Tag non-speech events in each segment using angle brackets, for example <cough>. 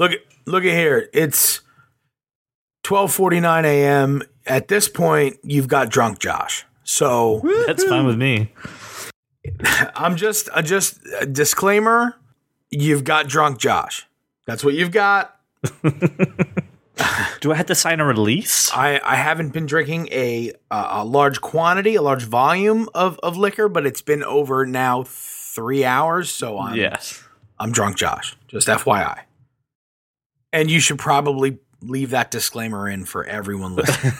Look at look at here. It's twelve forty nine a.m. At this point, you've got drunk Josh. So <laughs> That's fine with me. I'm just uh, just a disclaimer. You've got drunk Josh. That's what you've got. <laughs> Do I have to sign a release? I, I haven't been drinking a uh, a large quantity, a large volume of, of liquor, but it's been over now three hours, so I'm Yes. I'm drunk, Josh. Just FYI. And you should probably leave that disclaimer in for everyone listening.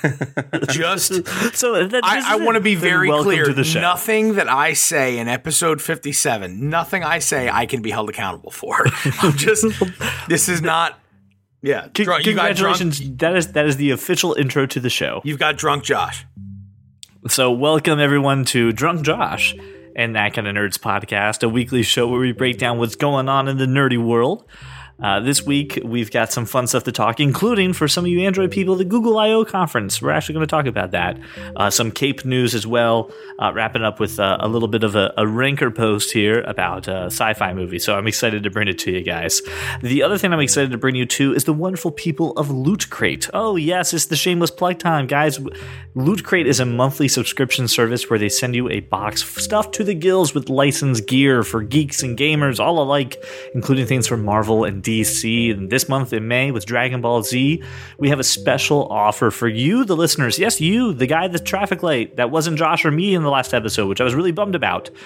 <laughs> Just So that, I, I want to be very clear. to the show. Nothing that I say in episode 57, nothing I say I can be held accountable for. <laughs> I'm just this is not yeah. Con- drunk- you got drunk, Congratulations! That is that is the official intro to the show. you've got drunk Josh. So welcome everyone to Drunk Josh and that kind of nerds podcast, a weekly show where we break down what's going on in the nerdy world. Uh, this week we've got some fun stuff to talk, including for some of you Android people, the Google I/O conference. We're actually going to talk about that. Uh, some Cape news as well. Uh, wrapping up with uh, a little bit of a, a ranker post here about a sci-fi movie. So I'm excited to bring it to you guys. The other thing I'm excited to bring you to is the wonderful people of Loot Crate. Oh yes, it's the shameless plug time, guys. Loot Crate is a monthly subscription service where they send you a box stuffed to the gills with licensed gear for geeks and gamers all alike, including things from Marvel and DC. And this month in May with Dragon Ball Z, we have a special offer for you, the listeners. Yes, you, the guy at the traffic light. That wasn't Josh or me in the last episode, which I was really bummed about. <laughs>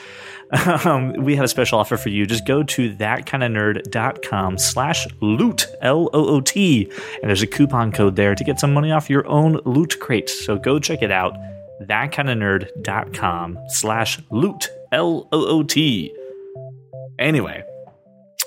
Um, we have a special offer for you. Just go to thatkindofnerd.com slash loot, L-O-O-T, and there's a coupon code there to get some money off your own loot crate. So go check it out, thatkindofnerd.com slash loot, L-O-O-T. Anyway,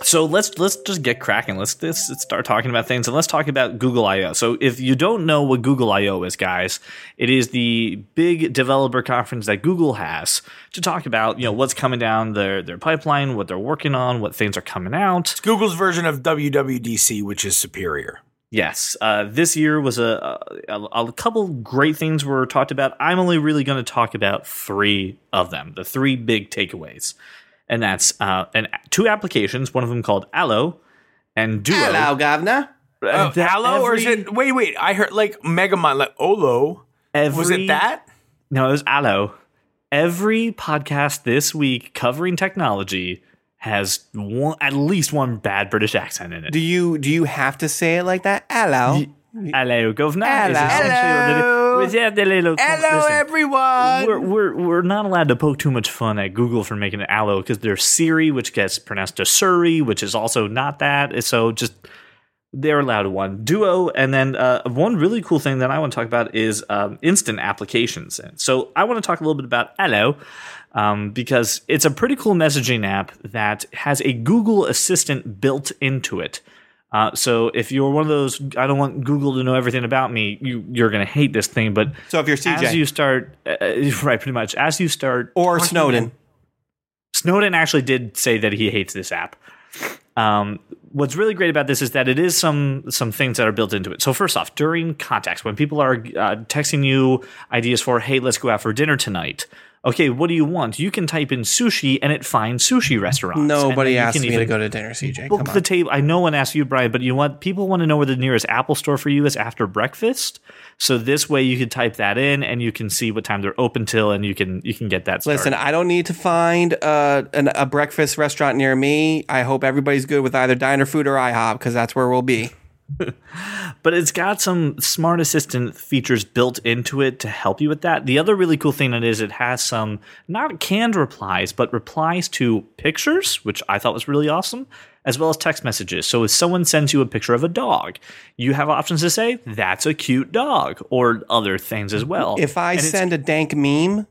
so let's let's just get cracking. Let's, start talking about things and let's talk about Google I/O. So if you don't know what Google I/O is, guys, it is the big developer conference that Google has to talk about you know what's coming down their their pipeline, what they're working on, what things are coming out. Google's version of WWDC, which is superior. Yes, uh, this year was a, a a couple great things were talked about. I'm only really going to talk about three of them, the three big takeaways, and that's uh, and two applications. One of them called Allo and Duo. Hello, governor. Uh, Oh, that Hello, or is it? Wait, wait. I heard like Megamind, like Olo. was it that? No, it was Allo. Every podcast this week covering technology has one, at least one bad British accent in it. Do you do you have to say it like that? Hello. Hello, governor. is Hello. Essentially what it- little- Hello, listen, everyone. We're, we're, we're not allowed to poke too much fun at Google for making it Allo because there's Siri, which gets pronounced to Surrey, which is also not that. So just they're allowed one Duo, and then uh, one really cool thing that I want to talk about is um, instant applications. So I want to talk a little bit about Allo um, because it's a pretty cool messaging app that has a Google Assistant built into it. Uh, so if you're one of those, I don't want Google to know everything about me. You you're gonna hate this thing. But So if you're CJ as you start, uh, <laughs> right, pretty much as you start or Snowden, Snowden actually did say that he hates this app. Um, what's really great about this is that it is some some things that are built into it. So first off, during context, when people are uh, texting you ideas for, "Hey, let's go out for dinner tonight," okay, what do you want? You can type in sushi, and it finds sushi restaurants. Nobody asked me to go to dinner. CJ, Book come the on. table. I know one asked you, Brian, but you know what? People want to know where the nearest Apple store for you is after breakfast. So this way, you can type that in, and you can see what time they're open till, and you can you can get that. Started. Listen, I don't need to find uh, an, a breakfast restaurant near me. I hope everybody's good with either Diner Food or IHOP because that's where we'll be. But it's got some smart assistant features built into it to help you with that. The other really cool thing that is it has some not canned replies, but replies to pictures, which I thought was really awesome, as well as text messages. So if someone sends you a picture of a dog, you have options to say, that's a cute dog, or other things as well. If I And send a dank meme,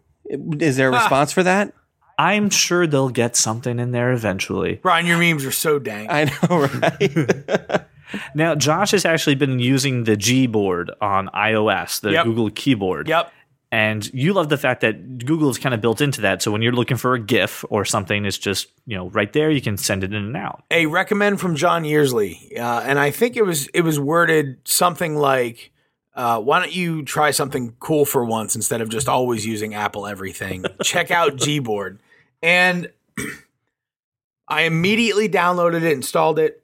is there a ah. response for that? I'm sure they'll get something in there eventually. Brian, your memes are so dank. I know, <laughs> right? <laughs> Now, Josh has actually been using the Gboard on iOS, the Yep. Google keyboard. Yep. And you love the fact that Google is kind of built into that. So when you're looking for a GIF or something, it's just, you know, right there, you can send it in and out. a recommend from John Yearsley, uh, and I think it was it was worded something like, uh, "Why don't you try something cool for once instead of just always using Apple everything? Check out Gboard." And <clears throat> I immediately downloaded it, installed it.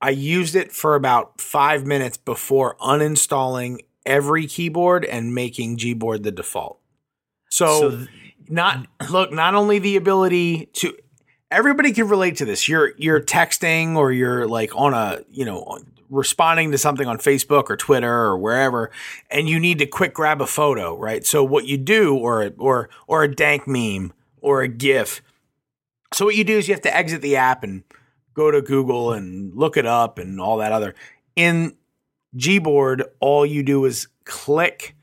I used it for about five minutes before uninstalling every keyboard and making Gboard the default. So, So th- not look, not only the ability to everybody can relate to this. You're you're texting or you're like on a, you know, responding to something on Facebook or Twitter or wherever and you need to quick grab a photo, right? So what you do or or or a dank meme or a gif. So what you do is you have to exit the app and go to Google and look it up and all that other. In Gboard, all you do is click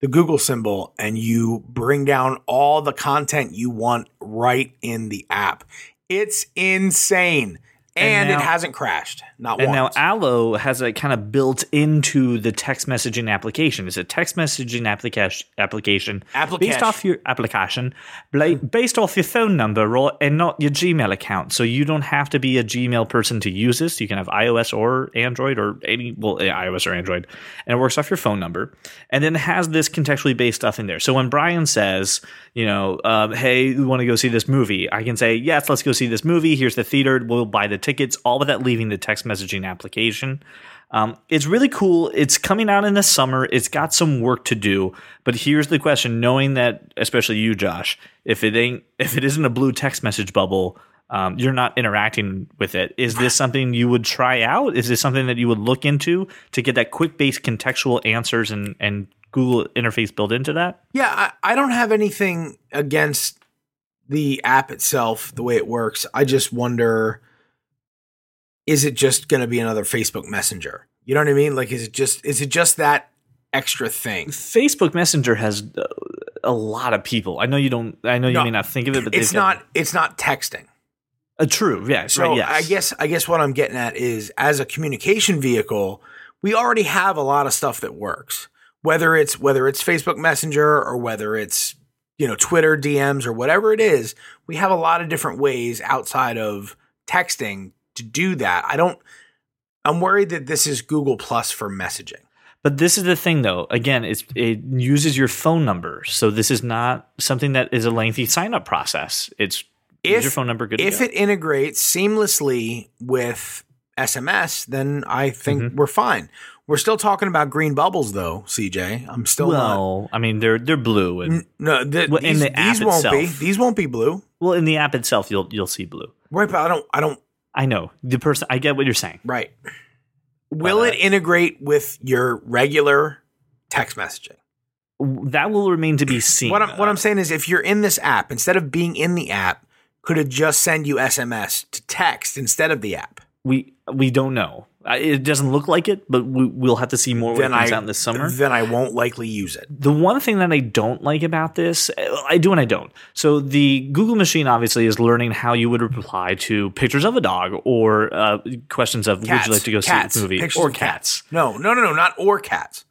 the Google symbol and you bring down all the content you want right in the app. It's insane. And, And now- it hasn't crashed. Not one. And now. Allo has it kind of built into the text messaging application. It's a text messaging application application based off your application, based off your phone number or and not your Gmail account. So you don't have to be a Gmail person to use this. You can have iOS or Android or any well iOS or Android, and it works off your phone number. And then it has this contextually based stuff in there. So when Brian says, you know, um, hey, we want to go see this movie, I can say yes, let's go see this movie. Here's the theater. We'll buy the tickets, all without leaving the text messaging application. Um, it's really cool. It's coming out in the summer. It's got some work to do. But here's the question: knowing that, especially you, Josh, if it ain't, if it isn't a blue text message bubble, um, you're not interacting with it. Is this something you would try out? Is this something that you would look into to get that quick based contextual answers and and Google interface built into that? Yeah, I, I don't have anything against the app itself, the way it works. I just wonder is it just going to be another Facebook Messenger? You know what I mean? Like is it just is it just that extra thing? Facebook Messenger has uh, a lot of people. I know you don't. I know you No, may not think of it, but It's they've got- not it's not texting. uh, true. Yeah. So right, yes. I guess I guess what I'm getting at is as a communication vehicle, we already have a lot of stuff that works. Whether it's whether it's Facebook Messenger or whether it's you know Twitter DMs or whatever it is, we have a lot of different ways outside of texting to do that. I don't I'm worried that this is Google Plus for messaging. But this is the thing, though. Again, it's, it uses your phone number, so this is not something that is a lengthy sign up process. It's use If your phone number. Good. if go. it integrates seamlessly with SMS, then I think Mm-hmm. we're fine. We're still talking about green bubbles, though, CJ. I'm still not. well, I mean, they're they're blue, and No, th- Well, in these, the app these won't be. itself. These won't be blue. well, in the app itself, you'll you'll see blue. Right, but I don't. I don't. I know the person. I get what you're saying. Right. Will But, uh, it integrate with your regular text messaging? That will remain to be <clears throat> seen. What I'm what I'm saying is, if you're in this app, instead of being in the app, could it just send you SMS to text instead of the app? we we don't know. It doesn't look like it, but we, we'll have to see more when it comes I out in the summer. then I won't likely use it. The one thing that I don't like about this, I do and I don't. So the Google machine obviously is learning how you would reply to pictures of a dog or uh, questions of Cats. would you like to go cats. see a movie Pictures or of cats, No, no, no, no, not or cats.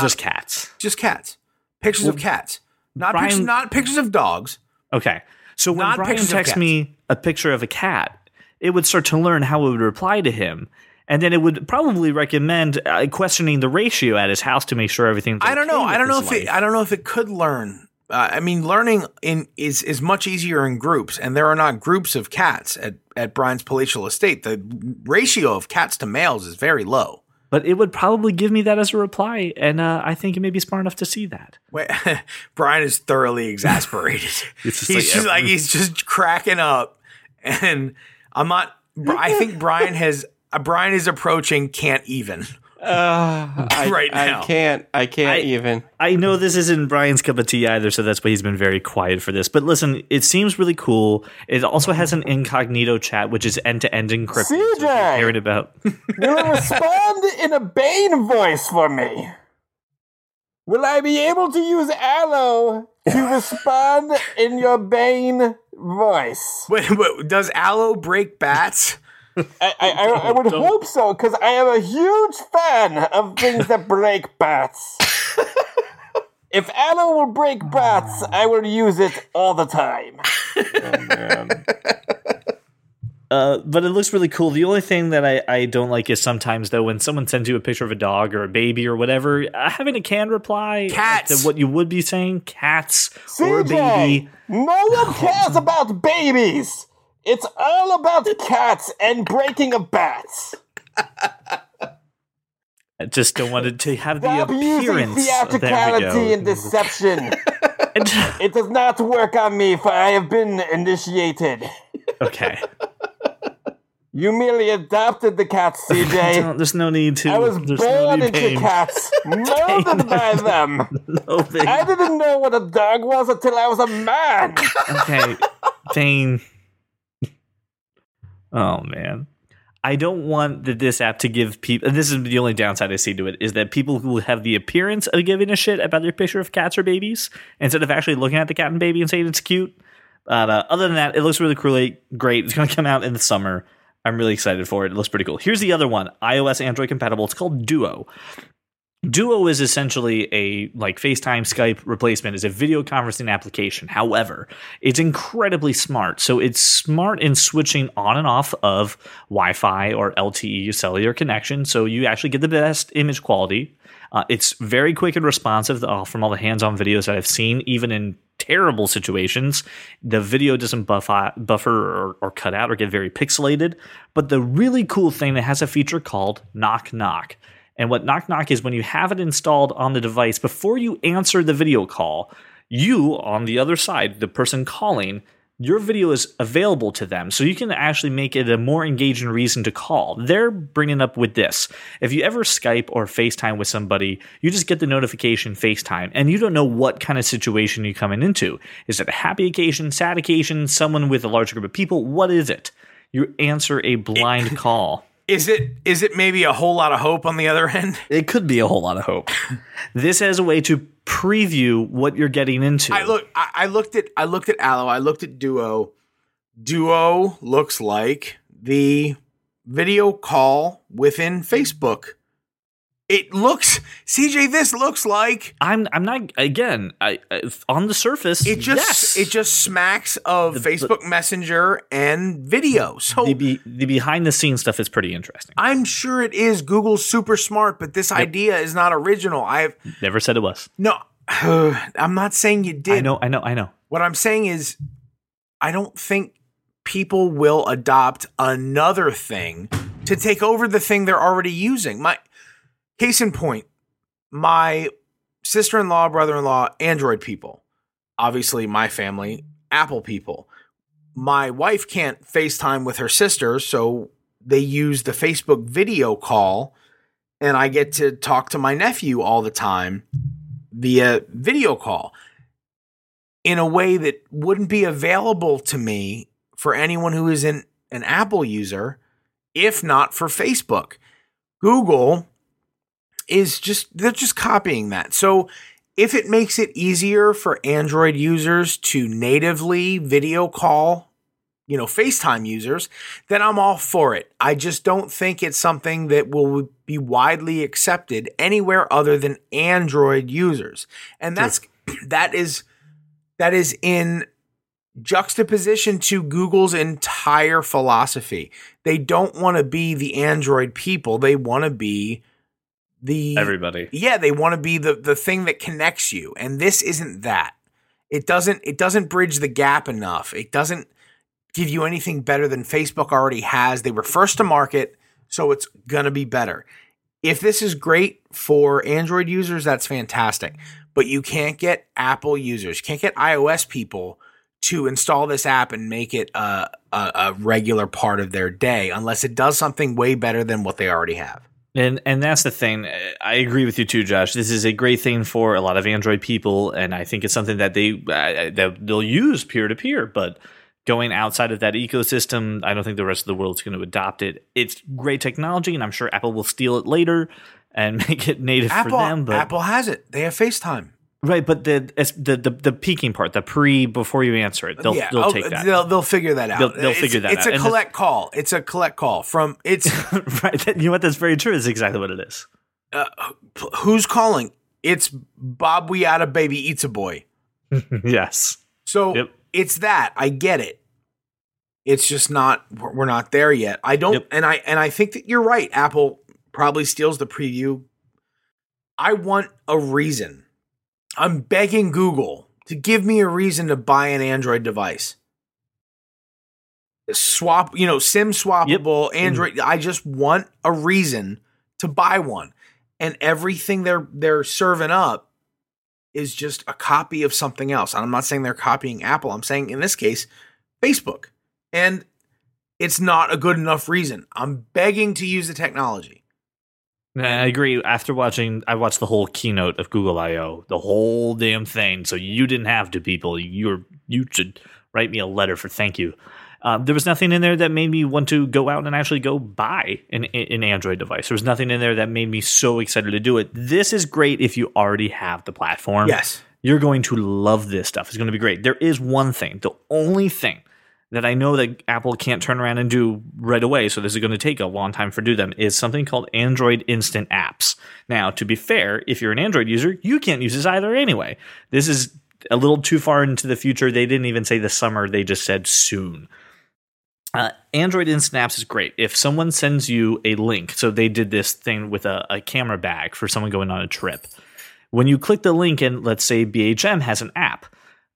just cats. Just cats. Pictures of cats. Not Brian- pictures. Not pictures of dogs. Okay, so when Not Brian texts me a picture of a cat, it would start to learn how it would reply to him. And then it would probably recommend uh, questioning the ratio at his house to make sure everything's. I don't know. I don't know if it. I don't know if it could learn. Uh, I mean, learning in is is much easier in groups, and there are not groups of cats at at Brian's palatial estate. The ratio of cats to males is very low. But it would probably give me that as a reply, and uh, I think it may be smart enough to see that. Wait, <laughs> Brian is thoroughly exasperated. <laughs> He's like just every- like he's just cracking up, and I'm not. I think Brian has. Uh, Brian is approaching can't even. Uh, <laughs> I, Right now. I can't. I can't I- even. I know this isn't Brian's cup of tea either, so that's why he's been very quiet for this. But listen, it seems really cool. It also has an incognito chat, which is end to end encrypted. So if CJ! caring about <laughs> You'll respond in a Bane voice for me. Will I be able to use Allo to respond in your Bane voice? <laughs> Wait, wait, does Allo break bats? I, I, I, I would Don't- hope so, because I am a huge fan of things that break bats. if Allo will break bats, I will use it all the time. Uh, but it looks really cool. The only thing that I, I don't like is sometimes though when someone sends you a picture of a dog or a baby or whatever, uh, having a canned reply Cats. to what you would be saying, cats or a baby. no one <laughs> cares about babies. It's all about cats and breaking of bats. I just don't want it to have the Stop using appearance. There theatricality and deception. <laughs> <laughs> it does not work on me, for I have been initiated. okay. <laughs> You merely adopted the cats, CJ. There's no need to. I was there's born need into cats, molded by them. No. I didn't know what a dog was until I was a man. okay, Dane. Oh man, I don't want the, this app to give people. And this is the only downside I see to it is that people who have the appearance of giving a shit about their picture of cats or babies instead of actually looking at the cat and baby and saying it's cute. Uh, other than that, it looks really cool. Great. It's going to come out in the summer. I'm really excited for it. It looks pretty cool. Here's the other one, iOS Android compatible. It's called Duo. Duo is essentially a like FaceTime Skype replacement is a video conferencing application. However, it's incredibly smart. So it's smart in switching on and off of Wi-Fi or LTE cellular connection. So you actually get the best image quality. Uh, it's very quick and responsive from all the hands-on videos that I've seen, even in terrible situations. The video doesn't buff out, buffer or, or cut out or get very pixelated. But the really cool thing, it has a feature called Knock Knock. And what Knock Knock is when you have it installed on the device, before you answer the video call, you on the other side, the person calling, your video is available to them. So you can actually make it a more engaging reason to call. They're bringing up with this. If you ever Skype or FaceTime with somebody, you just get the notification FaceTime and you don't know what kind of situation you're coming into. Is it a happy occasion, sad occasion, someone with a large group of people? What is it? You answer a blind call. Is it is it maybe a whole lot of hope on the other end? <laughs> It could be a whole lot of hope. <laughs> this has a way to preview what you're getting into. I look. I, I looked at. I looked at Allo. I looked at Duo. Duo looks like the video call within Facebook. It looks, CJ. This looks like I'm I'm not again. I, I on the surface, it just yes. it just smacks of Facebook Messenger and video. So the be, the behind the scenes stuff is pretty interesting. I'm sure it is. Google's super smart, but this idea is not original. I've Never said it was. no. <sighs> I'm not saying you did. I know. I know. I know. What I'm saying is, I don't think people will adopt another thing to take over the thing they're already using. My case in point, my sister in law, brother in law, Android people. Obviously, my family, Apple people. My wife can't FaceTime with her sister, so they use the Facebook video call, and I get to talk to my nephew all the time via video call in a way that wouldn't be available to me for anyone who isn't an Apple user, if not for Facebook. Google is just, they're just copying that. So if it makes it easier for Android users to natively video call, you know, FaceTime users, then I'm all for it. I just don't think it's something that will be widely accepted anywhere other than Android users. And that's, <clears throat> that is, that is in juxtaposition to Google's entire philosophy. They don't want to be the Android people. They want to be the Everybody. yeah, they want to be the the thing that connects you. And this isn't that. It doesn't it doesn't bridge the gap enough. It doesn't give you anything better than Facebook already has. They were first to market, so it's going to be better. If this is great for Android users, that's fantastic. But you can't get Apple users, you can't get iOS people to install this app and make it a, a, a regular part of their day unless it does something way better than what they already have. And and that's the thing. I agree with you too, Josh. This is a great thing for a lot of Android people, and I think it's something that they uh, that they'll use peer to peer. But going outside of that ecosystem, I don't think the rest of the world's going to adopt it. It's great technology, and I'm sure Apple will steal it later and <laughs> make it native Apple, for them. But Apple has it. They have FaceTime. Right, but the the the, the peeking part, the pre before you answer it, they'll yeah, they'll oh, take that. They'll, they'll figure that out. They'll- they'll It's- figure that It's out. a collect call. It's a collect call from. It's <laughs> right, you know what? That's very true. It's exactly what it is. Uh, who's calling? It's Bob Weata Baby Eats a Boy. <laughs> yes. So Yep. it's that. I get it. It's just not. We're we're not there yet. I don't. Yep. And I and I think that you're right. Apple probably steals the preview. I want a reason. I'm begging Google to give me a reason to buy an Android device. swap, you know, SIM swappable mm-hmm. Android. I just want a reason to buy one. And everything they're they're serving up is just a copy of something else. And I'm not saying they're copying Apple. I'm saying in this case, Facebook. And it's not a good enough reason. I'm begging to use the technology. I agree. After watching, I watched the whole keynote of Google I/O, the whole damn thing. So you didn't have to, people. You're you should write me a letter for thank you. Um, there was nothing in there that made me want to go out and actually go buy an, an Android device. There was nothing in there that made me so excited to do it. This is great if you already have the platform. Yes. You're going to love this stuff. It's going to be great. There is one thing, the only thing that I know that Apple can't turn around and do right away, so this is going to take a long time for do them, is something called Android Instant Apps. Now, to be fair, if you're an Android user, you can't use this either anyway. This is a little too far into the future. They didn't even say the summer, they just said soon. Uh, Android Instant Apps is great. If someone sends you a link, so they did this thing with a, a camera bag for someone going on a trip. When you click the link, and let's say BHM has an app,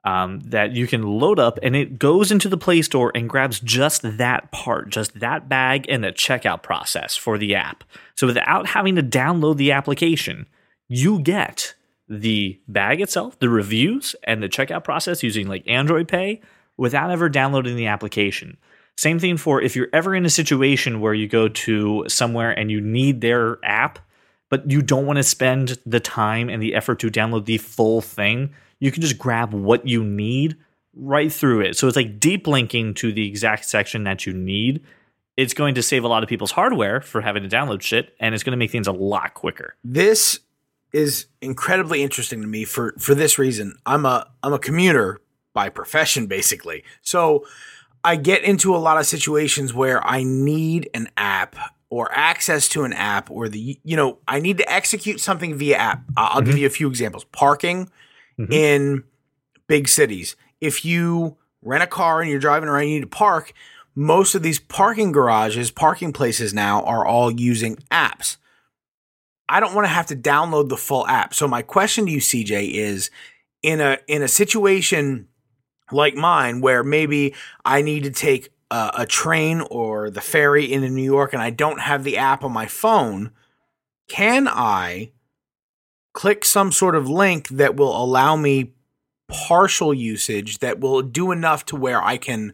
um, that you can load up and it goes into the Play Store and grabs just that part, just that bag and the checkout process for the app. So without having to download the application, you get the bag itself, the reviews, and the checkout process using like Android Pay without ever downloading the application. Same thing for if you're ever in a situation where you go to somewhere and you need their app, but you don't want to spend the time and the effort to download the full thing you can just grab what you need right through it. So it's like deep linking to the exact section that you need. It's going to save a lot of people's hardware for having to download shit, and it's going to make things a lot quicker. This is incredibly interesting to me for for this reason. I'm a I'm a commuter by profession basically. So I get into a lot of situations where I need an app or access to an app or the you know, I need to execute something via app. I'll mm-hmm. give you a few examples. Parking mm-hmm. in big cities. If you rent a car and you're driving around, you need to park. Most of these parking garages, parking places now are all using apps. I don't want to have to download the full app. So my question to you, CJ, is in a in a situation like mine where maybe I need to take a, a train or the ferry into New York and I don't have the app on my phone, can I click some sort of link that will allow me partial usage that will do enough to where I can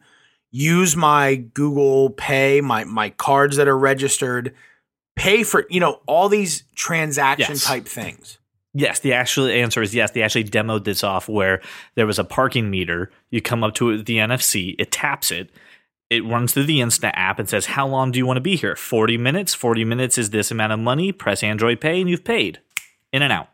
use my Google Pay, my my cards that are registered, pay for, you know, all these transaction yes. type things. Yes, the actual answer is yes. They actually demoed this off where there was a parking meter. You come up to the NFC, it taps it, it runs through the Instant app and says, How long do you want to be here? 40 minutes? 40 minutes is this amount of money. Press Android Pay and you've paid in and out.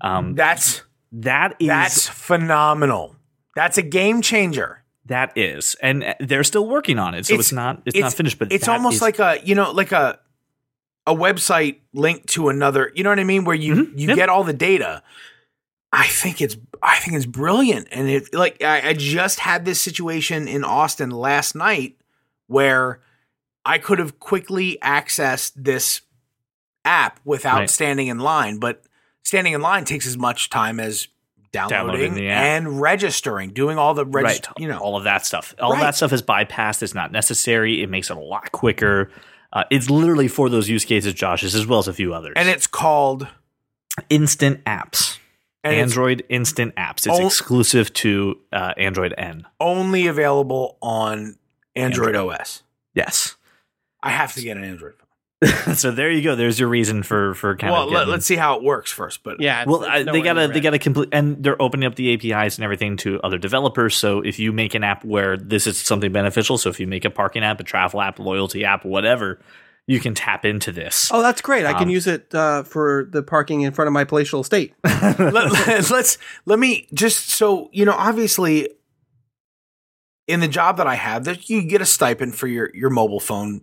Um, that's that is that's phenomenal. That's a game changer. That is, and they're still working on it, so it's, it's not it's, it's, not finished. But it's almost is, like a you know like a a website linked to another. You know what I mean? Where you mm-hmm, you yep. get all the data. I think it's I think it's brilliant, and it like I, I just had this situation in Austin last night where I could have quickly accessed this app without right. standing in line, but standing in line takes as much time as downloading, downloading and registering, doing all the reg- right. you know all of that stuff. All right. that stuff is bypassed. It's not necessary. It makes it a lot quicker. Uh, it's literally for those use cases, Josh's, as well as a few others. And it's called Instant Apps. And Android Instant Apps. It's o- exclusive to uh, Android N. Only available on Android, Android OS. Yes. I have to get an Android phone. <laughs> so there you go. There's your reason for for kind well, of. Well, let, us see how it works first. But yeah, well, I, they gotta they gotta complete, and they're opening up the APIs and everything to other developers. So if you make an app where this is something beneficial, so if you make a parking app, a travel app, loyalty app, whatever, you can tap into this. Oh, that's great! I um, can use it uh, for the parking in front of my palatial estate. <laughs> let, let, let's let me just so you know. Obviously, in the job that I have, that you get a stipend for your your mobile phone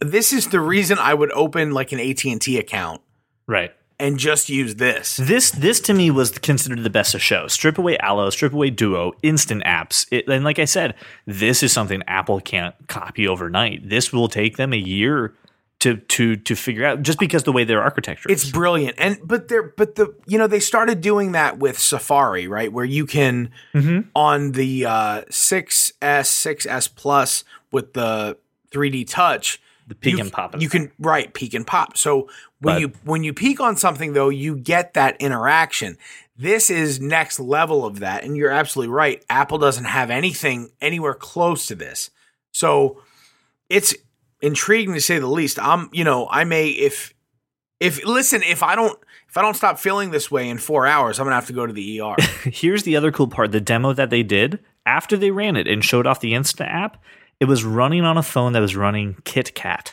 this is the reason I would open like an AT and T account, right? And just use this. This this to me was considered the best of show. Strip away Allo, strip away Duo, instant apps. It, and like I said, this is something Apple can't copy overnight. This will take them a year to to to figure out just because the way their architecture It's is. brilliant. And but they're but the you know they started doing that with Safari, right? Where you can Mhm. on the uh 6S, 6S Plus with the 3D touch, the peek you, and pop. You can right peek and pop. So when But- you when you peek on something though, you get that interaction. This is next level of that, and you're absolutely right. Apple doesn't have anything anywhere close to this. So it's intriguing to say the least. I'm, you know, I may if if listen, if I don't if I don't stop feeling this way in four hours, I'm gonna have to go to the ER. <laughs> Here's the other cool part: the demo that they did after they ran it and showed off the Insta app, it was running on a phone that was running KitKat.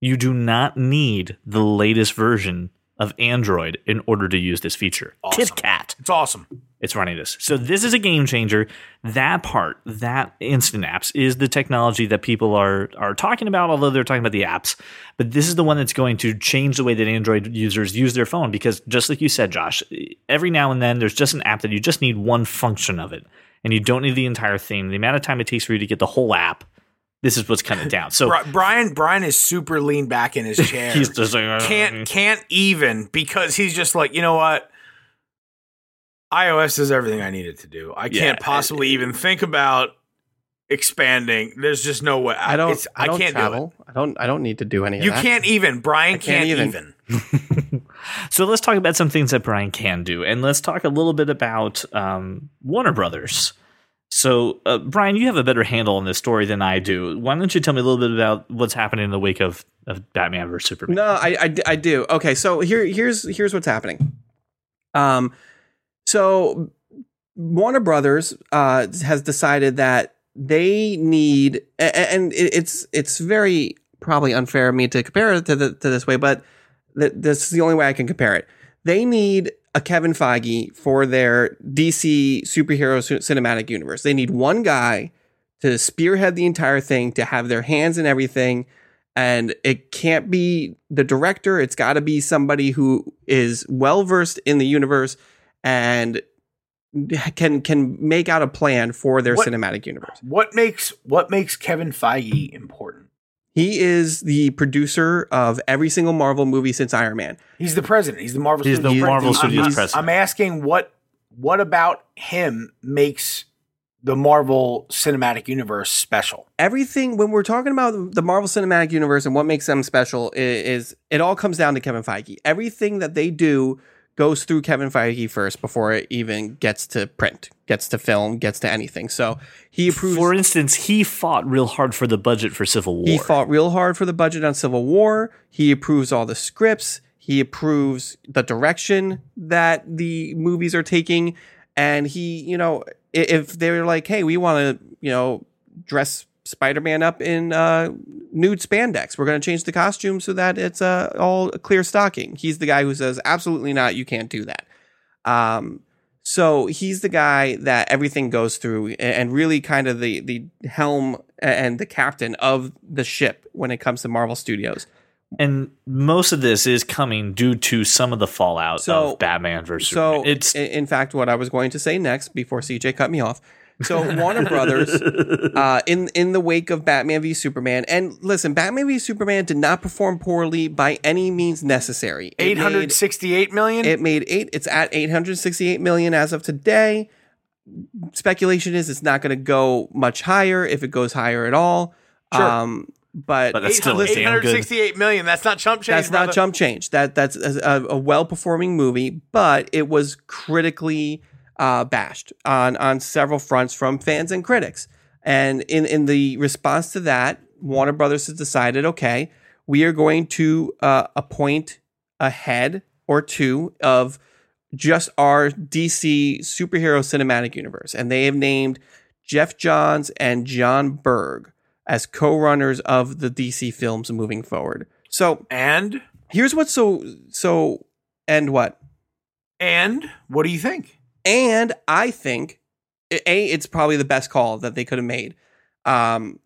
You do not need the latest version of Android in order to use this feature. Awesome. KitKat. it's awesome. It's running this. So this is a game changer. That part, that instant apps is the technology that people are are talking about, although they're talking about the apps. But this is the one that's going to change the way that Android users use their phone because just like you said, Josh, every now and then there's just an app that you just need one function of it. And you don't need the entire thing. The amount of time it takes for you to get the whole app, this is what's kind of <laughs> down. So Brian Brian is super leaned back in his <laughs> chair. he's just like, "Uh, can't can't even because he's just like you know what iOS does everything I needed to do. I Yeah, can't possibly even think about expanding. There's just no way. I don't. It's, I don't can't travel. I don't. I don't need to do any do of. You that. can't even. Brian I can't can't, even. even. <laughs> So let's talk about some things that Brian can do, and let's talk a little bit about um, Warner Brothers. So, uh, Brian, you have a better handle on this story than I do. Why don't you tell me a little bit about what's happening in the wake of, of Batman vs Superman? No, I, I, I do. Okay, so here here's here's what's happening. Um, so Warner Brothers uh has decided that they need, and it's it's very probably unfair of me to compare it to the, to this way, but this is the only way I can compare it. They need a Kevin Feige for their DC superhero cinematic universe. They need one guy to spearhead the entire thing, to have their hands in everything and it can't be the director it's got to be somebody who is well versed in the universe and can can make out a plan for their What- cinematic universe What makes what makes Kevin Feige important? He is the producer of every single marvel movie since iron man He's the president. He's the Marvel. He's the Studios Marvel president. Studios I'm, president. I'm asking what what about him makes the Marvel Cinematic Universe special? everything when we're talking about the marvel cinematic universe and what makes them special i- is, it all comes down to kevin feige everything that they do goes through kevin feige first before it even gets to print gets to film gets to anything so he approves For instance, he fought real hard for the budget for Civil War. He fought real hard for the budget on Civil War. He approves all the scripts. He approves the direction that the movies are taking. And he, you know, if they're like, hey, we want to, you know, dress Spider Man up in uh, nude spandex, we're going to change the costume so that it's uh, all clear stocking. He's the guy who says, absolutely not, you can't do that. Um, so he's the guy that everything goes through and really kind of the the helm and the captain of the ship when it comes to Marvel Studios. and most of this is coming due to some of the fallout So- of Batman versus. So Superman. It's in fact what I was going to say next before CJ cut me off. So Warner Brothers <laughs> uh, in in the wake of Batman v Superman and listen, Batman v Superman did not perform poorly by any means necessary. It Eight made- hundred sixty-eight million. It made eight. It's at 868 million as of today. Speculation is it's not going to go much higher if it goes higher at all. Sure. Um, but, But that's still a Eight damn hundred good. sixty-eight million. That's not chump change. that's not brother. jump change. That that's a, a well performing movie, but it was critically uh, bashed on on several fronts from fans and critics. And in in the response to that, Warner Brothers has decided, okay, we are going to uh, appoint a head or two of just our DC superhero cinematic universe, and they have named Geoff Johns and Jon Berg as co-runners of the DC films moving forward. So And here's what's so so and what and what do you think? And i think a it's probably the best call that they could have made um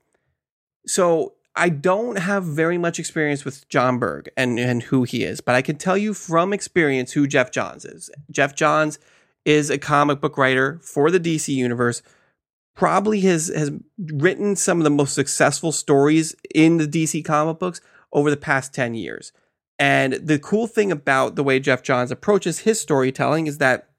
so i don't have very much experience with jon berg and and who he is but i can tell you from experience who geoff johns is geoff johns is a comic book writer for the dc universe probably has has written some of the most successful stories in the DC comic books over the past 10 years. And the cool thing about the way Geoff Johns approaches his storytelling is that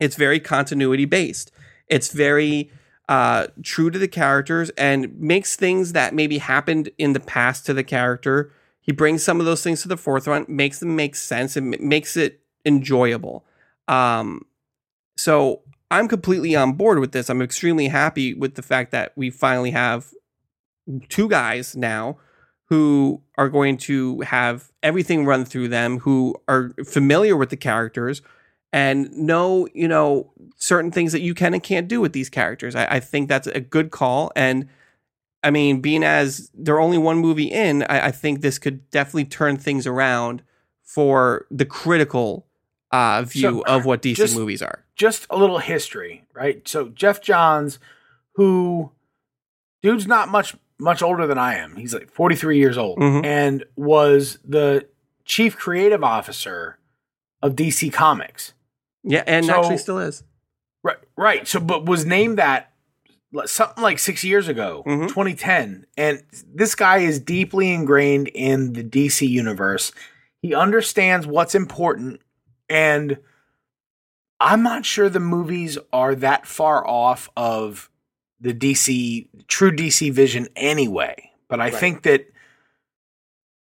it's very continuity based. It's very uh, true to the characters and makes things that maybe happened in the past to the character. He brings some of those things to the forefront, makes them make sense, and makes it enjoyable. Um, so I'm completely on board with this. I'm extremely happy with the fact that we finally have two guys now who are going to have everything run through them, who are familiar with the characters and know, you know, certain things that you can and can't do with these characters. I, I think that's a good call. And I mean, being as they're only one movie in, I, I think this could definitely turn things around for the critical uh, view So, of what DC just- movies are. just a little history, right? So Geoff Johns, who dude's not much much older than I am. He's like 43 years old Mhm. and was the chief creative officer of DC Comics. Yeah, and So- actually still is. Right, right. So, but was named that something like six years ago, Mhm. 2010. And this guy is deeply ingrained in the DC universe. He understands what's important, and I'm not sure the movies are that far off of the DC true DC vision anyway. But I think that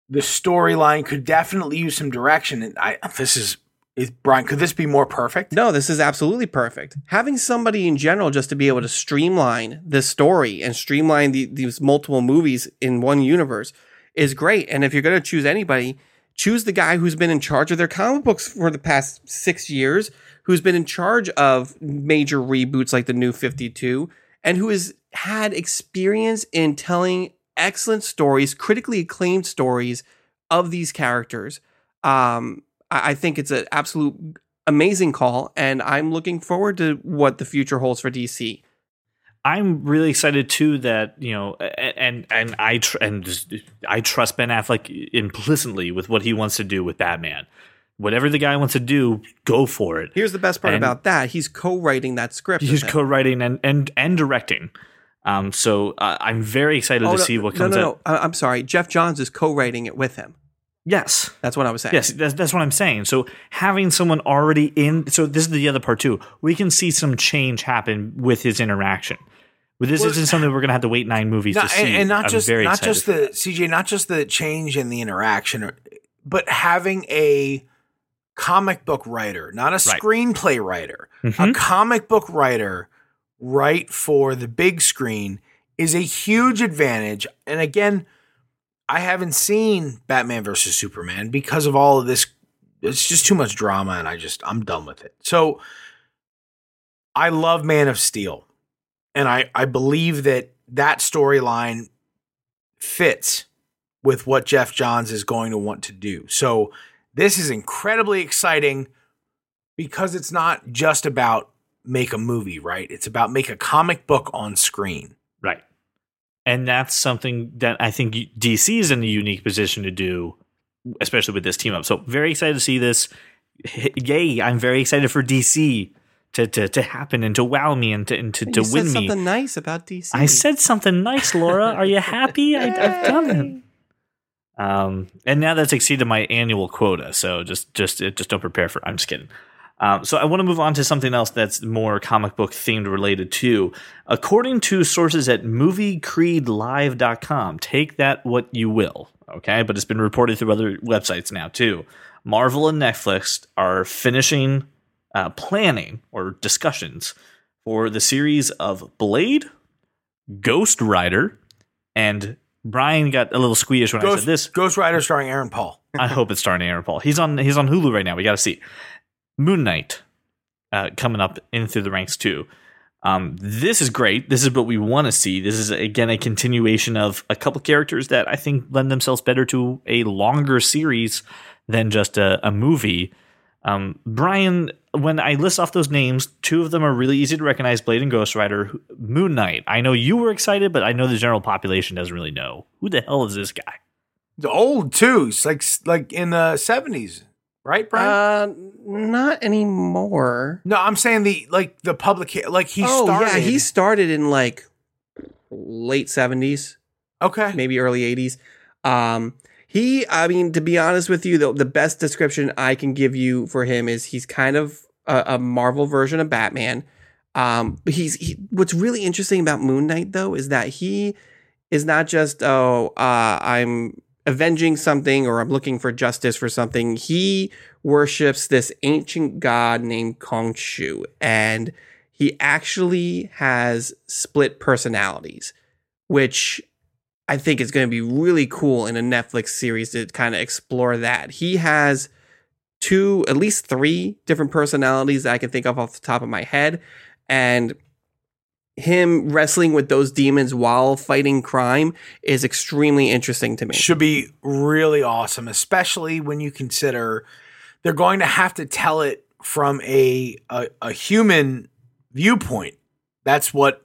the storyline could definitely use some direction. And I this is is Brian. Could this be more perfect? No, this is absolutely perfect. Having somebody in general just to be able to streamline this story and streamline the, these multiple movies in one universe is great. And if you're going to choose anybody, choose the guy who's been in charge of their comic books for the past six years, who's been in charge of major reboots like the New 52, and who has had experience in telling excellent stories, critically acclaimed stories of these characters. Um, I think it's an absolute amazing call, and I'm looking forward to what the future holds for DC. I'm really excited too that you know, and and I tr- and I trust Ben Affleck implicitly with what he wants to do with Batman. Whatever the guy wants to do, go for it. Here's the best part And- about that: he's co-writing that script. He's co-writing and and and directing. Um, so uh, I'm very excited Oh, to no, see what no, comes no, out. no, I'm sorry. Geoff Johns is co-writing it with him. Yes, That's what I was saying. Yes, that's, that's what I'm saying. So having someone already in, so this is the other part too. We can see some change happen with his interaction. But this Well, isn't something we're gonna have to wait nine movies No, to see. and, and not I'm just very not just the. CJ, not just the change in the interaction, but having a comic book writer, not a Right. screenplay writer, a Mhm. comic book writer, write for the big screen is a huge advantage. And again, I haven't seen Batman versus Superman because of all of this. It's just too much drama, and I just I'm done with it. So I love Man of Steel, and I I believe that that storyline fits with what Geoff Johns is going to want to do. So this is incredibly exciting because it's not just about make a movie, right? It's about make a comic book on screen. Right. And that's something that I think DC is in a unique position to do, especially with this team up. So very excited to see this. Yay! I'm very excited for DC to to, to happen and to wow me and to and to, to win said me. something nice about DC. I said something nice, Laura. Are you happy? I, I've done it. Um, and now that's exceeded my annual quota. So just just just don't prepare for. I'm just kidding. Um, so I want to move on to something else that's more comic book themed related too. According to sources at moviecreedlive.com, take that what you will, okay? But it's been reported through other websites now too. Marvel and Netflix are finishing uh, planning or discussions for the series of Blade, Ghost Rider, and Brian got a little squeamish when I said this. Ghost Rider starring Aaron Paul. I hope it's starring Aaron Paul. He's on he's on Hulu right now. We got to see Moon Knight uh, coming up in through the ranks too. Um, this is great. This is what we want to see. This is again a continuation of a couple characters that I think lend themselves better to a longer series than just a, a movie. Um, Brian, when I list off those names, two of them are really easy to recognize: Blade and Ghost Rider. Moon Knight. I know you were excited, but I know the general population doesn't really know who the hell is this guy. The old too. Like like in the seventies right, Brian? Uh, not anymore. no, I'm saying the like the public like he oh started. yeah, he started in like late seventies, okay. maybe early eighties. Um, he, I mean, to be honest with you, the, the best description I can give you for him is he's kind of a, a Marvel version of Batman. Um, but he's he, what's really interesting about Moon Knight though is that he is not just oh uh, I'm avenging something or I'm looking for justice for something. He worships this ancient god named Khonshu, and he actually has split personalities, which I think is going to be really cool in a Netflix series to kind of explore that. He has two, at least three different personalities that I can think of off the top of my head. And him wrestling with those demons while fighting crime is extremely interesting to me. should be really awesome, especially when you consider they're going to have to tell it from a a, a human viewpoint. That's what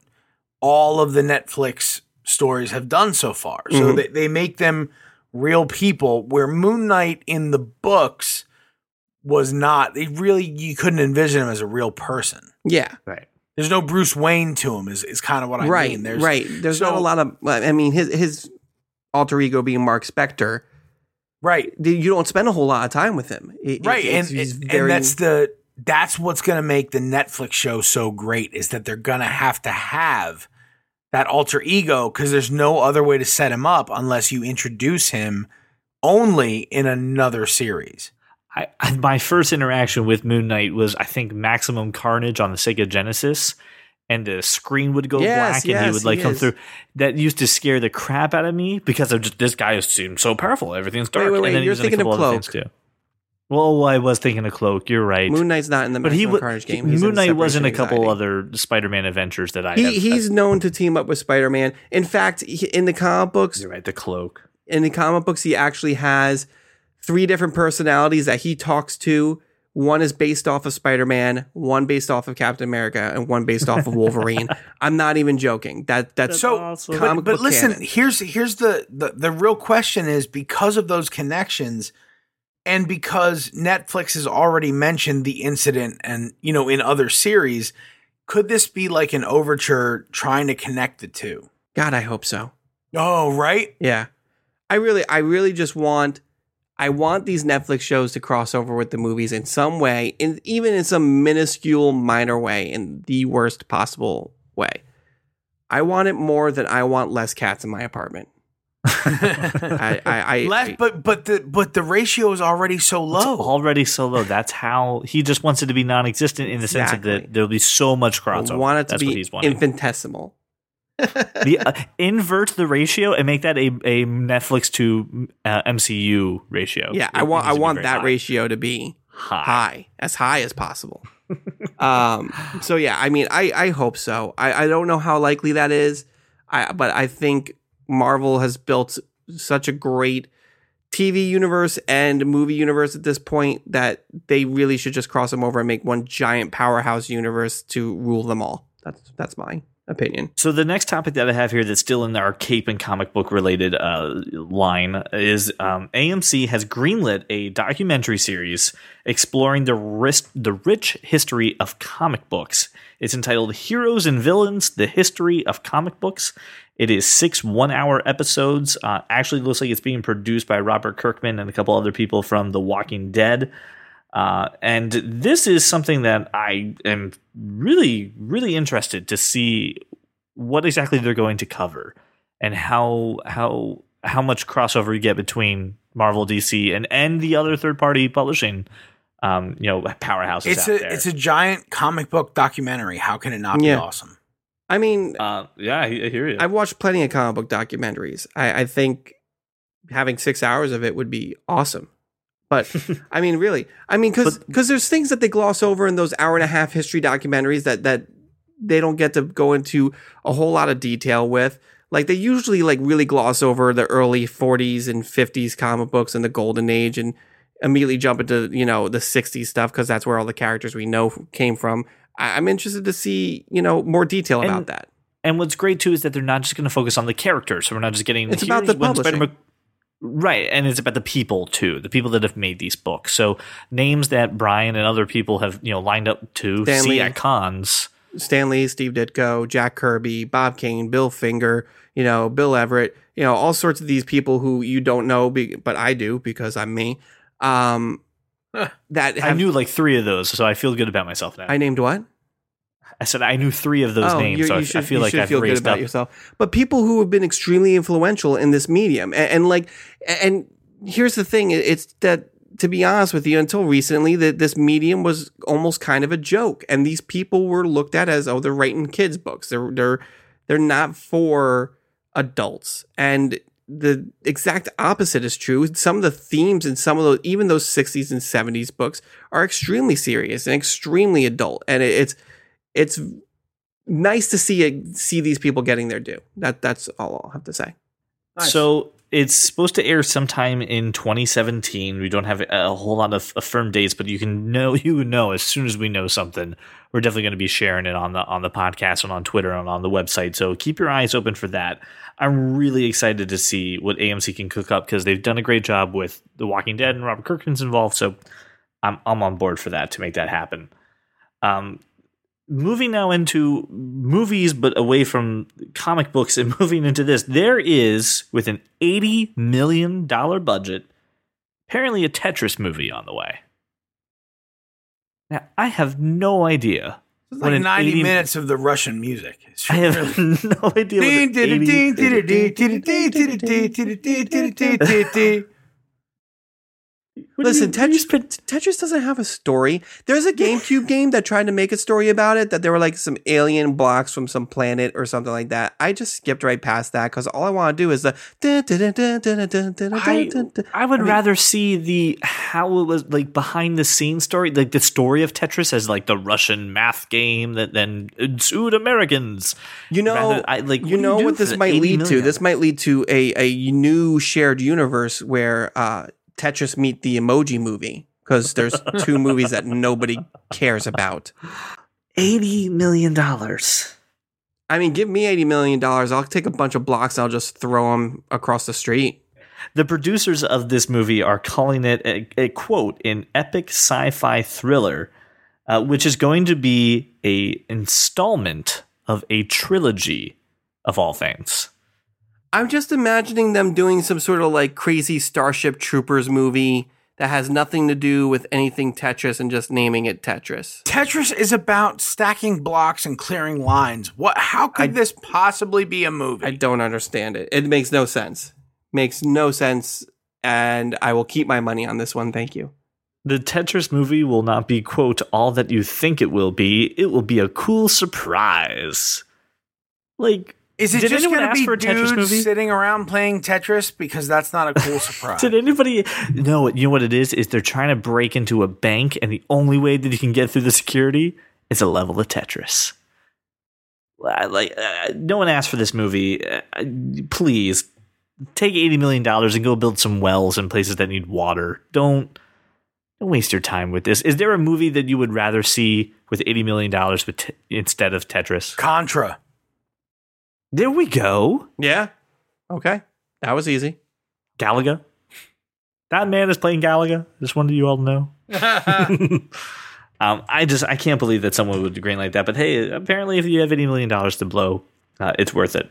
all of the Netflix stories have done so far. So Mhm. they, they make them real people. Where Moon Knight in the books was not. They really you couldn't envision him as a real person. Yeah, Right. There's no Bruce Wayne to him. Is is kind of what I right, mean. There's right. There's not a lot of. I mean, his his alter ego being Mark Spector. right. You don't spend a whole lot of time with him, It- right and, and very- that's the that's what's going to make the netflix show so great is that they're going to have to have that alter ego because there's no other way to set him up unless you introduce him only in another series I, I- my first interaction with Moon Knight was, I think, Maximum Carnage on the Sega Genesis, and the screen would go Yes, black, and he would like he come is. through. That used to scare the crap out of me because of just this guy seems so powerful. Everything's dark, wait, wait, and then you're thinking of Cloak. too. Well, I was thinking of Cloak. You're right. Moon Knight's not in the but he Maximum Carnage game. He's Moon Knight was in a couple Anxiety. other Spider-Man adventures that I. He, have, he's uh, known to team up with Spider-Man. In fact, he, in the comic books, You're right. The cloak. in the comic books, he actually has three different personalities that he talks to. One is based off of Spider-Man, one based off of Captain America, and one based off of Wolverine. <laughs> I'm not even joking. That that's so awesome. but, but book listen canon. here's here's the, the the real question is because of those connections and because netflix has already mentioned the incident and you know in other series could this be like an overture trying to connect the two God. I hope so. oh right Yeah. I really I really just want I want these Netflix shows to cross over with the movies in some way, in even in some minuscule minor way, in the worst possible way. I want it more than I want less cats in my apartment. <laughs> I I, I, Less, I- but but the but the ratio is already so It's low. already so low. That's how he just wants it to be non-existent in the sense that there'll be so much I crossover. want it to That's what be he's wanting. infinitesimal. The, uh, invert the ratio and make that a, a Netflix to uh, MCU ratio. Yeah, It I want I want that high. ratio to be high. high, as high as possible. um, so yeah, I mean, I I hope so. I I don't know how likely that is. I but I think Marvel has built such a great TV universe and movie universe at this point that they really should just cross them over and make one giant powerhouse universe to rule them all. That's that's my opinion. So the next topic that I have here that's still in our cape and comic book related uh, line is um, AMC has greenlit a documentary series exploring the ris- the rich history of comic books. It's entitled "Heroes and Villains: The History of Comic Books." It is six one-hour episodes. Uh, actually, looks like it's being produced by Robert Kirkman and a couple other people from The Walking Dead. Uh, and this is something that I am really, really interested to see what exactly they're going to cover and how how how much crossover you get between Marvel, DC, and and the other third party publishing, um, you know, powerhouses it's out a there. it's a giant comic book documentary. How can it not Yeah. be awesome? I mean, uh, yeah, I, I hear you. I've watched plenty of comic book documentaries. I, I think having six hours of it would be awesome. But I mean, really, I mean, because But- there's things that they gloss over in those hour and a half history documentaries that that they don't get to go into a whole lot of detail with. Like they usually like really gloss over the early 40s and 50s comic books and the golden age and immediately jump into you know the 60s stuff because that's where all the characters we know came from. I, I'm interested to see you know more detail about And- that. And what's great too is that they're not just going to focus on the characters. So we're not just getting. It's about the publishing. Spider-Man- Right, and it's about the people too, the people that have made these books. So names that Brian and other people have you know lined up to Stan see Lee. at cons. Stan Lee, Steve Ditko, Jack Kirby, Bob Kane, Bill Finger, you know, Bill Everett, you know, all sorts of these people who you don't know, be, but I do because I'm me. Um, that I knew like three of those, so I feel good about myself now. I named what? I said I knew three of those Oh, names, so I, you I should- feel like should I've feel good about up. yourself. But people who have been extremely influential in this medium, and, and like, and here's the thing: it's that to be honest with you, until recently, that this medium was almost kind of a joke, and these people were looked at as oh, they're writing kids books. They're they're they're not for adults, and the exact opposite is true. Some of the themes in some of those, even those 60s and 70s books, are extremely serious and extremely adult, and it, it's it's nice to see it, see these people getting their due. That that's all I'll have to say. So it's supposed to air sometime in 2017. We don't have a whole lot of, of firm dates, but you can know <laughs> you know as soon as we know something, we're definitely going to be sharing it on the on the podcast and on Twitter and on the website. So keep your eyes open for that. I'm really excited to see what AMC can cook up because they've done a great job with The Walking Dead and Robert Kirkman's involved. So I'm I'm on board for that to make that happen. Um, moving now into movies, but away from comic books and moving into this, there is, with an $80 million budget, apparently a Tetris movie on the way. Now, I have no idea. It's like 90 80 minutes of the Russian music. I have no idea. What an 80 What do Listen, you- what do you Tetris, doesn't have a story. There's a GameCube game that tried to make a story about it. That there were like some alien blocks from some planet or something like that. I just skipped right past that because all I want to do is the. I, I would rather see the how it was like behind the scenes story, like the story of Tetris as like the Russian math game that then ensued Americans. You know, Rather- I- like, you what know you what this might 80 lead to. This might lead to a a new shared universe where uh, Tetris meet the Emoji Movie because there's two <laughs> movies that nobody cares about. Eighty million dollars. I mean, give me eighty million dollars. I'll take a bunch of blocks. and I'll just throw them across the street. The producers of this movie are calling it a, a quote an epic sci-fi thriller, uh, which is going to be a installment of a trilogy of all things. I'm just imagining them doing some sort of like crazy Starship Troopers movie that has nothing to do with anything Tetris and just naming it Tetris. Tetris is about stacking blocks and clearing lines. What? How could this possibly be a movie? I don't understand it. It makes no sense. Makes no sense. And I will keep my money on this one. Thank you. The Tetris movie will not be, quote, all that you think it will be. It will be a cool surprise. Like, is it did just anyone going to ask be for a Tetris dudes movie? sitting around playing Tetris? Because that's not a cool <laughs> surprise. Did anybody no? You know what it is? Is they're trying to break into a bank, and the only way that you can get through the security is a level of Tetris. Like, uh, no one asked for this movie. Uh, please take eighty million dollars and go build some wells in places that need water. Don't don't waste your time with this. Is there a movie that you would rather see with eighty million dollars instead of Tetris? Contra. There we go. Yeah. Okay. That was easy. Galaga. That man is playing Galaga. Just wanted you all to know. <laughs> <laughs> um, I just I can't believe that someone would green like that. But hey, apparently, if you have eighty million dollars to blow, uh, it's worth it.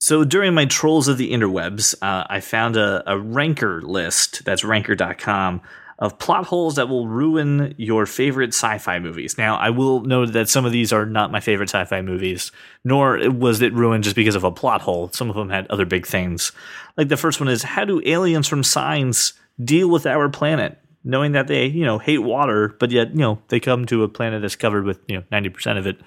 So during my trolls of the interwebs, uh, I found a, a ranker list. That's ranker.com of plot holes that will ruin your favorite sci-fi movies. Now, I will note that some of these are not my favorite sci-fi movies, nor was it ruined just because of a plot hole. Some of them had other big things. Like the first one is how do aliens from Signs deal with our planet, knowing that they, you know, hate water, but yet, you know, they come to a planet that's covered with, you know, 90% of it.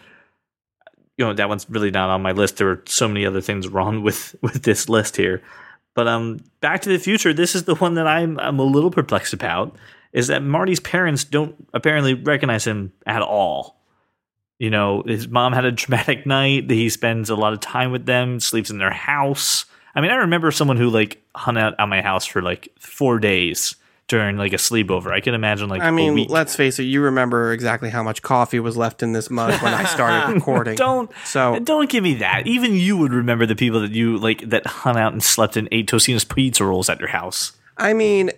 You know, that one's really not on my list. There are so many other things wrong <laughs> with with this list here. But um, Back to the Future, this is the one that I'm I'm a little perplexed about. Is that Marty's parents don't apparently recognize him at all. You know, his mom had a traumatic <laughs> night. He spends a lot of time with them, sleeps in their house. I mean, I remember someone who like hung out at my house for like four days during like a sleepover. I can imagine like I mean, let's face it. You remember exactly how much coffee was left in this mug when I started <laughs> recording. don't So don't give me that. Even you would remember the people that you like that hung out and slept and ate Tostino's pizza rolls at your house. I mean,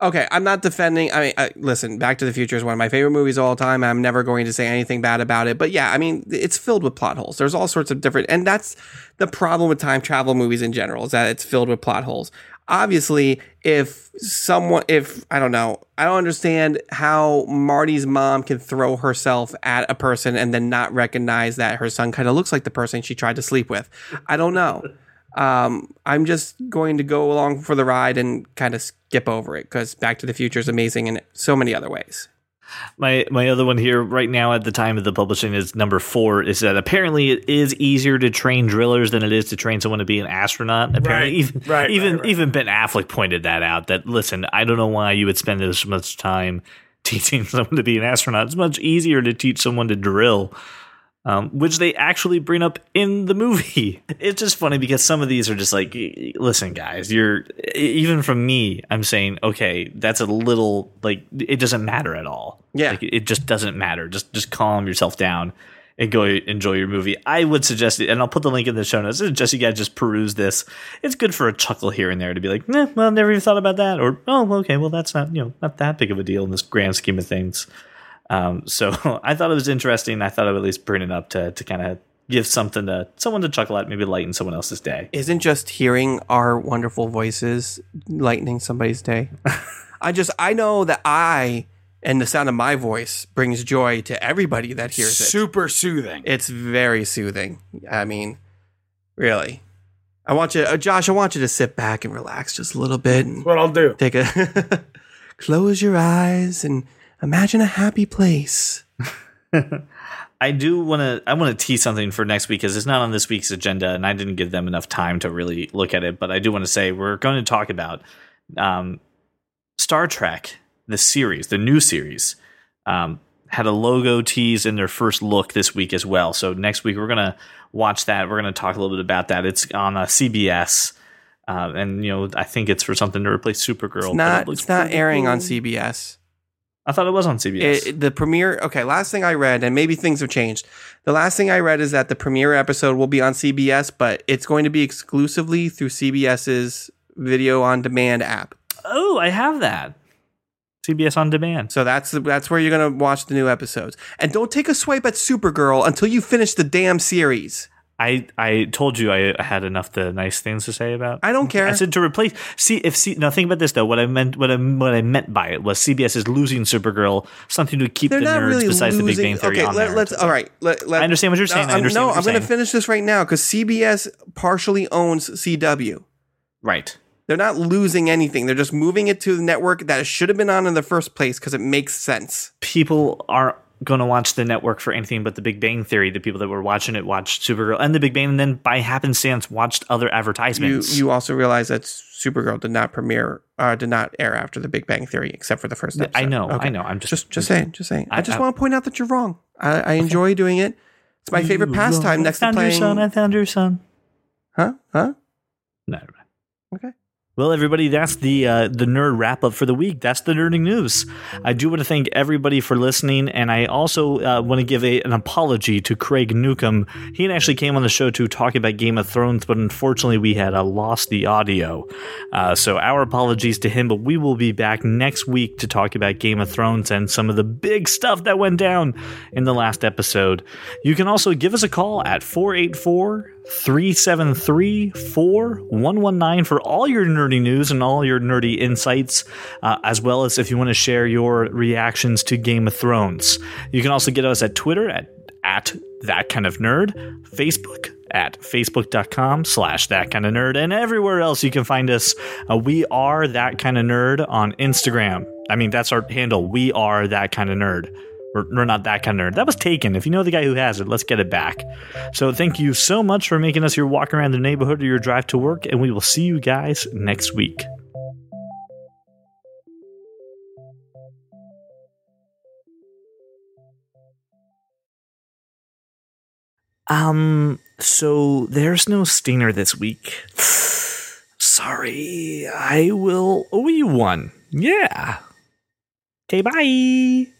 okay, I'm not defending. I mean, I, listen, Back to the Future is one of my favorite movies of all time. I'm never going to say anything bad about it. But yeah, I mean, it's filled with plot holes. There's all sorts of different, and that's the problem with time travel movies in general is that it's filled with plot holes. Obviously, if someone, if I don't know, I don't understand how Marty's mom can throw herself at a person and then not recognize that her son kind of looks like the person she tried to sleep with. I don't know <laughs> um, I'm just going to go along for the ride and kind of skip over it because Back to the Future is amazing in so many other ways. My my other one here right now at the time of the publishing is number four is that apparently it is easier to train drillers than it is to train someone to be an astronaut. Apparently, Right, even right, even right, even Ben Affleck pointed that out. That listen, I don't know why you would spend this much time <laughs> teaching someone to be an astronaut. It's much easier to teach someone to drill. Um, which they actually bring up in the movie. <laughs> It's just funny because some of these are just like, listen, guys, you're even from me. I'm saying, okay, that's a little like it doesn't matter at all. Yeah. like, it just doesn't matter. Just just calm yourself down and go enjoy your movie. I would suggest it, and I'll put the link in the show notes. I suggest you guys just peruse this. It's good for a chuckle here and there to be like, eh, well, never even thought about that, or oh, okay, well, that's not you know not that big of a deal in this grand scheme of things. Um, <laughs> so I thought it was interesting. I thought I would at least bring it up to to kind of give something to someone to chuckle at, maybe lighten someone else's day. Isn't just hearing our wonderful voices lightening somebody's day? <laughs> I just, I know that I and the sound of my voice brings joy to everybody that hears it. Super soothing. It's very soothing. I mean, really. I want you, uh, Josh, I want you to sit back and relax just a little bit and what I'll do. take a <laughs> close your eyes and imagine a happy place. <laughs> I do want to. I want to tease something for next week because it's not on this week's agenda, and I didn't give them enough time to really look at it. But I do want to say we're going to talk about um, Star Trek, the series, the new series. Um, had a logo tease in their first look this week as well. So next week we're gonna watch that. We're gonna talk a little bit about that. It's on uh, CBS, uh, and you know I think it's for something to replace Supergirl. It's not, it it's not airing on. CBS. I thought it was on CBS. It, the premiere, okay, last thing I read, and maybe things have changed. The last thing I read is that the premiere episode will be on CBS, but it's going to be exclusively through CBS's video on demand app. oh, I have that. CBS on demand. So that's that's where you're going to watch the new episodes. And don't take a swipe at Supergirl until you finish the damn series. I I told you I had enough the nice things to say about. I don't care. I said to replace. See if see now think about this though. What I meant what I what I meant by it was CBS is losing Supergirl, something to keep They're the not nerds really besides losing. the Big Bang Theory okay, on let, let's all right. Let, let, I understand what you're saying. I I'm- understand no, I'm going to finish this right now because CBS partially owns CW. right. They're not losing anything. They're just moving it to the network that it should have been on in the first place because it makes sense. People aren't going to watch the network for anything but the Big Bang Theory. The people that were watching it watched Supergirl and the Big Bang, and then by happenstance watched other advertisements. you also realize that Supergirl did not premiere, uh, did not air after the Big Bang Theory, except for the first episode. I know. Okay. I know. I'm just Just just saying, just saying. I, I- just I- want to point out that you're wrong. I, I enjoy doing it. It's my favorite pastime next to I found your playing. son. I found your son. Huh? Huh? No, never mind. Okay. Well, everybody, that's the uh, the nerd wrap up for the week. That's the nerding news. I do want to thank everybody for listening, and I also uh, want to give a, an apology to Craig Newcomb. He actually came on the show to talk about Game of Thrones, but unfortunately, we had uh, lost the audio. Uh, so our apologies to him. But we will be back next week to talk about Game of Thrones and some of the big stuff that went down in the last episode. You can also give us a call at 484 373 4119 for all your nerdy news and all your nerdy insights, uh, as well as if you want to share your reactions to Game of Thrones. You can also get us at Twitter at, at that kind of nerd, Facebook at facebook.com slash that kind of nerd, and everywhere else you can find us. Uh, we are that kind of nerd on Instagram. I mean, that's our handle. We are that kind of nerd. We're, we're not that kind of nerd. That was taken. If you know the guy who has it, let's get it back. So thank you so much for making us your walk around the neighborhood or your drive to work, and we will see you guys next week. Um, so there's no stinger this week. Sorry, I will owe you one. Yeah. Okay, bye.